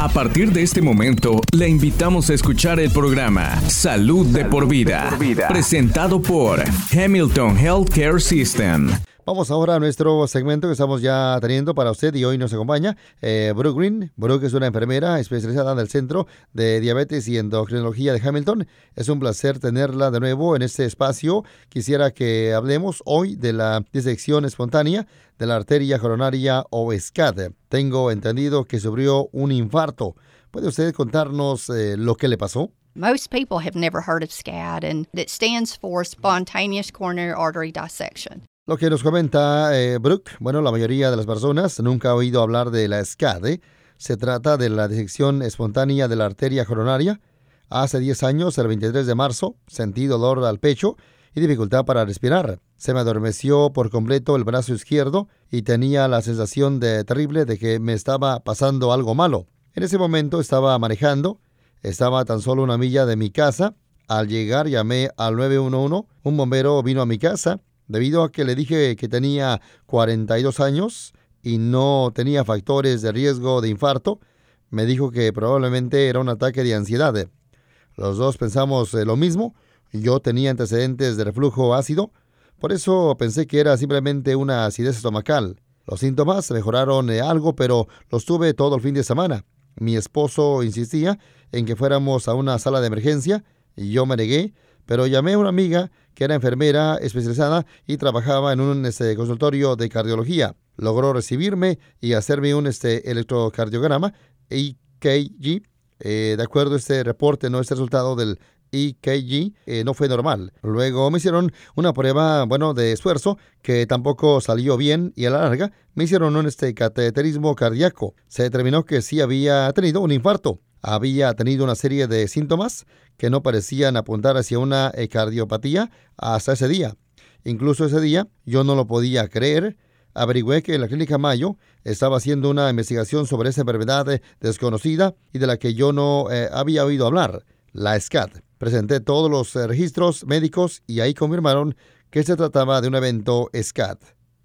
A partir de este momento, le invitamos a escuchar el programa Salud, de, por vida, presentado por Hamilton Healthcare System. Vamos ahora a nuestro segmento que estamos ya teniendo para usted y hoy nos acompaña eh, Brooke Green. Brooke es una enfermera especializada en el Centro de Diabetes y Endocrinología de Hamilton. Es un placer tenerla de nuevo en este espacio. Quisiera que hablemos hoy de la disección espontánea de la arteria coronaria o SCAD. Tengo entendido que sufrió un infarto. ¿Puede usted contarnos eh, lo que le pasó? Most people have never heard of SCAD, and it stands for spontaneous coronary artery dissection. Lo que nos comenta eh, Brooke, bueno, la mayoría de las personas nunca ha oído hablar de la SCAD. Se trata de la disección espontánea de la arteria coronaria. Hace 10 años, el 23 de marzo, sentí dolor al pecho y dificultad para respirar. Se me adormeció por completo el brazo izquierdo y tenía la sensación de terrible de que me estaba pasando algo malo. En ese momento estaba manejando, estaba tan solo una milla de mi casa. Al llegar llamé al 911, un bombero vino a mi casa debido a que le dije que tenía 42 años y no tenía factores de riesgo de infarto, me dijo que probablemente era un ataque de ansiedad. Los dos pensamos eh, lo mismo. Yo tenía antecedentes de reflujo ácido, por eso pensé que era simplemente una acidez estomacal. Los síntomas mejoraron eh, algo, pero los tuve todo el fin de semana. Mi esposo insistía en que fuéramos a una sala de emergencia y yo me negué, pero llamé a una amiga que era enfermera especializada y trabajaba en un este, consultorio de cardiología. Logró recibirme y hacerme un este, electrocardiograma, EKG. Eh, de acuerdo a este reporte, no este resultado del EKG eh, no fue normal. Luego me hicieron una prueba, bueno, de esfuerzo que tampoco salió bien y a la larga me hicieron un este cateterismo cardíaco. Se determinó que sí había tenido un infarto. Había tenido una serie de síntomas que no parecían apuntar hacia una cardiopatía hasta ese día. Incluso ese día yo no lo podía creer. Averigüé que la Clínica Mayo estaba haciendo una investigación sobre esa enfermedad desconocida y de la que yo no eh, había oído hablar, la SCAD. Presenté todos los eh, registros médicos y ahí confirmaron que se trataba de un evento SCAD.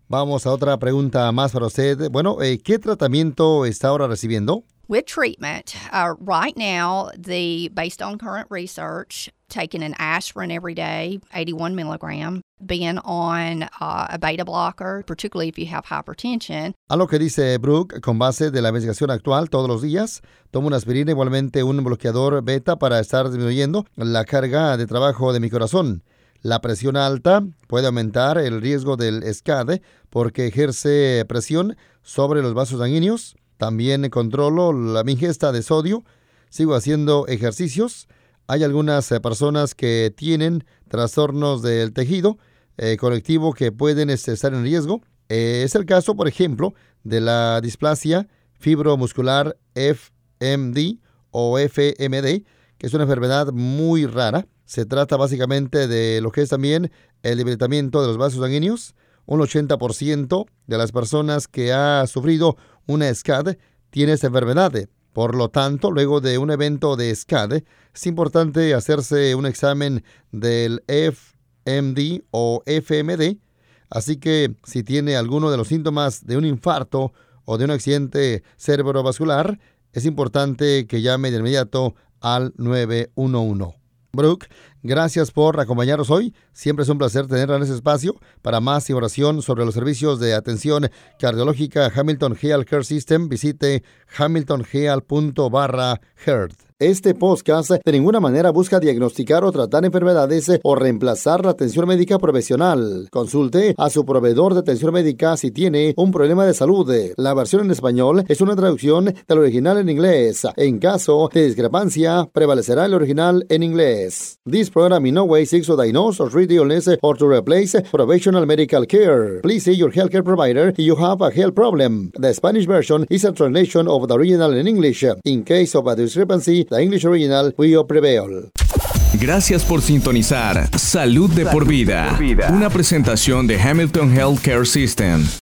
Vamos a otra pregunta más para usted. Bueno, eh, ¿qué tratamiento está ahora recibiendo? With treatment. Uh, right now, the based on current research, taking an aspirin every day, 81 milligram, being on uh, a beta blocker, particularly if you have hypertension. A lo que dice Brooke, con base de la investigación actual, todos los días tomo una aspirina, igualmente un bloqueador beta para estar disminuyendo la carga de trabajo de mi corazón. La presión alta puede aumentar el riesgo del SCAD porque ejerce presión sobre los vasos sanguíneos también controlo la ingesta de sodio. Sigo haciendo ejercicios. Hay algunas eh, personas que tienen trastornos del tejido eh, colectivo que pueden este, estar en riesgo. Eh, es el caso, por ejemplo, de la displasia fibromuscular FMD o FMD, que es una enfermedad muy rara. Se trata básicamente de lo que es también el debilitamiento de los vasos sanguíneos. Un 80% de las personas que ha sufrido una SCAD tiene esta enfermedad. Por lo tanto, luego de un evento de SCAD, es importante hacerse un examen del FMD o FMD. Así que si tiene alguno de los síntomas de un infarto o de un accidente cerebrovascular, es importante que llame de inmediato al 911. Brooke, gracias por acompañarnos hoy. Siempre es un placer tenerla en ese espacio. Para más información sobre los servicios de atención cardiológica Hamilton Health Care System, visite hamiltonhealth.barra-health. Este podcast de ninguna manera busca diagnosticar o tratar enfermedades o reemplazar la atención médica profesional. Consulte a su proveedor de atención médica si tiene un problema de salud. La versión en español es una traducción del original en inglés. En caso de discrepancia, prevalecerá el original en inglés. Program in no way seeks to diagnose or treat illness or to replace professional medical care. Please see your healthcare provider if you have a health problem. The Spanish version is a translation of the original in English. In case of a discrepancy, The English Original, We Prevail. Gracias por sintonizar Salud de por vida, una presentación de Hamilton Healthcare System.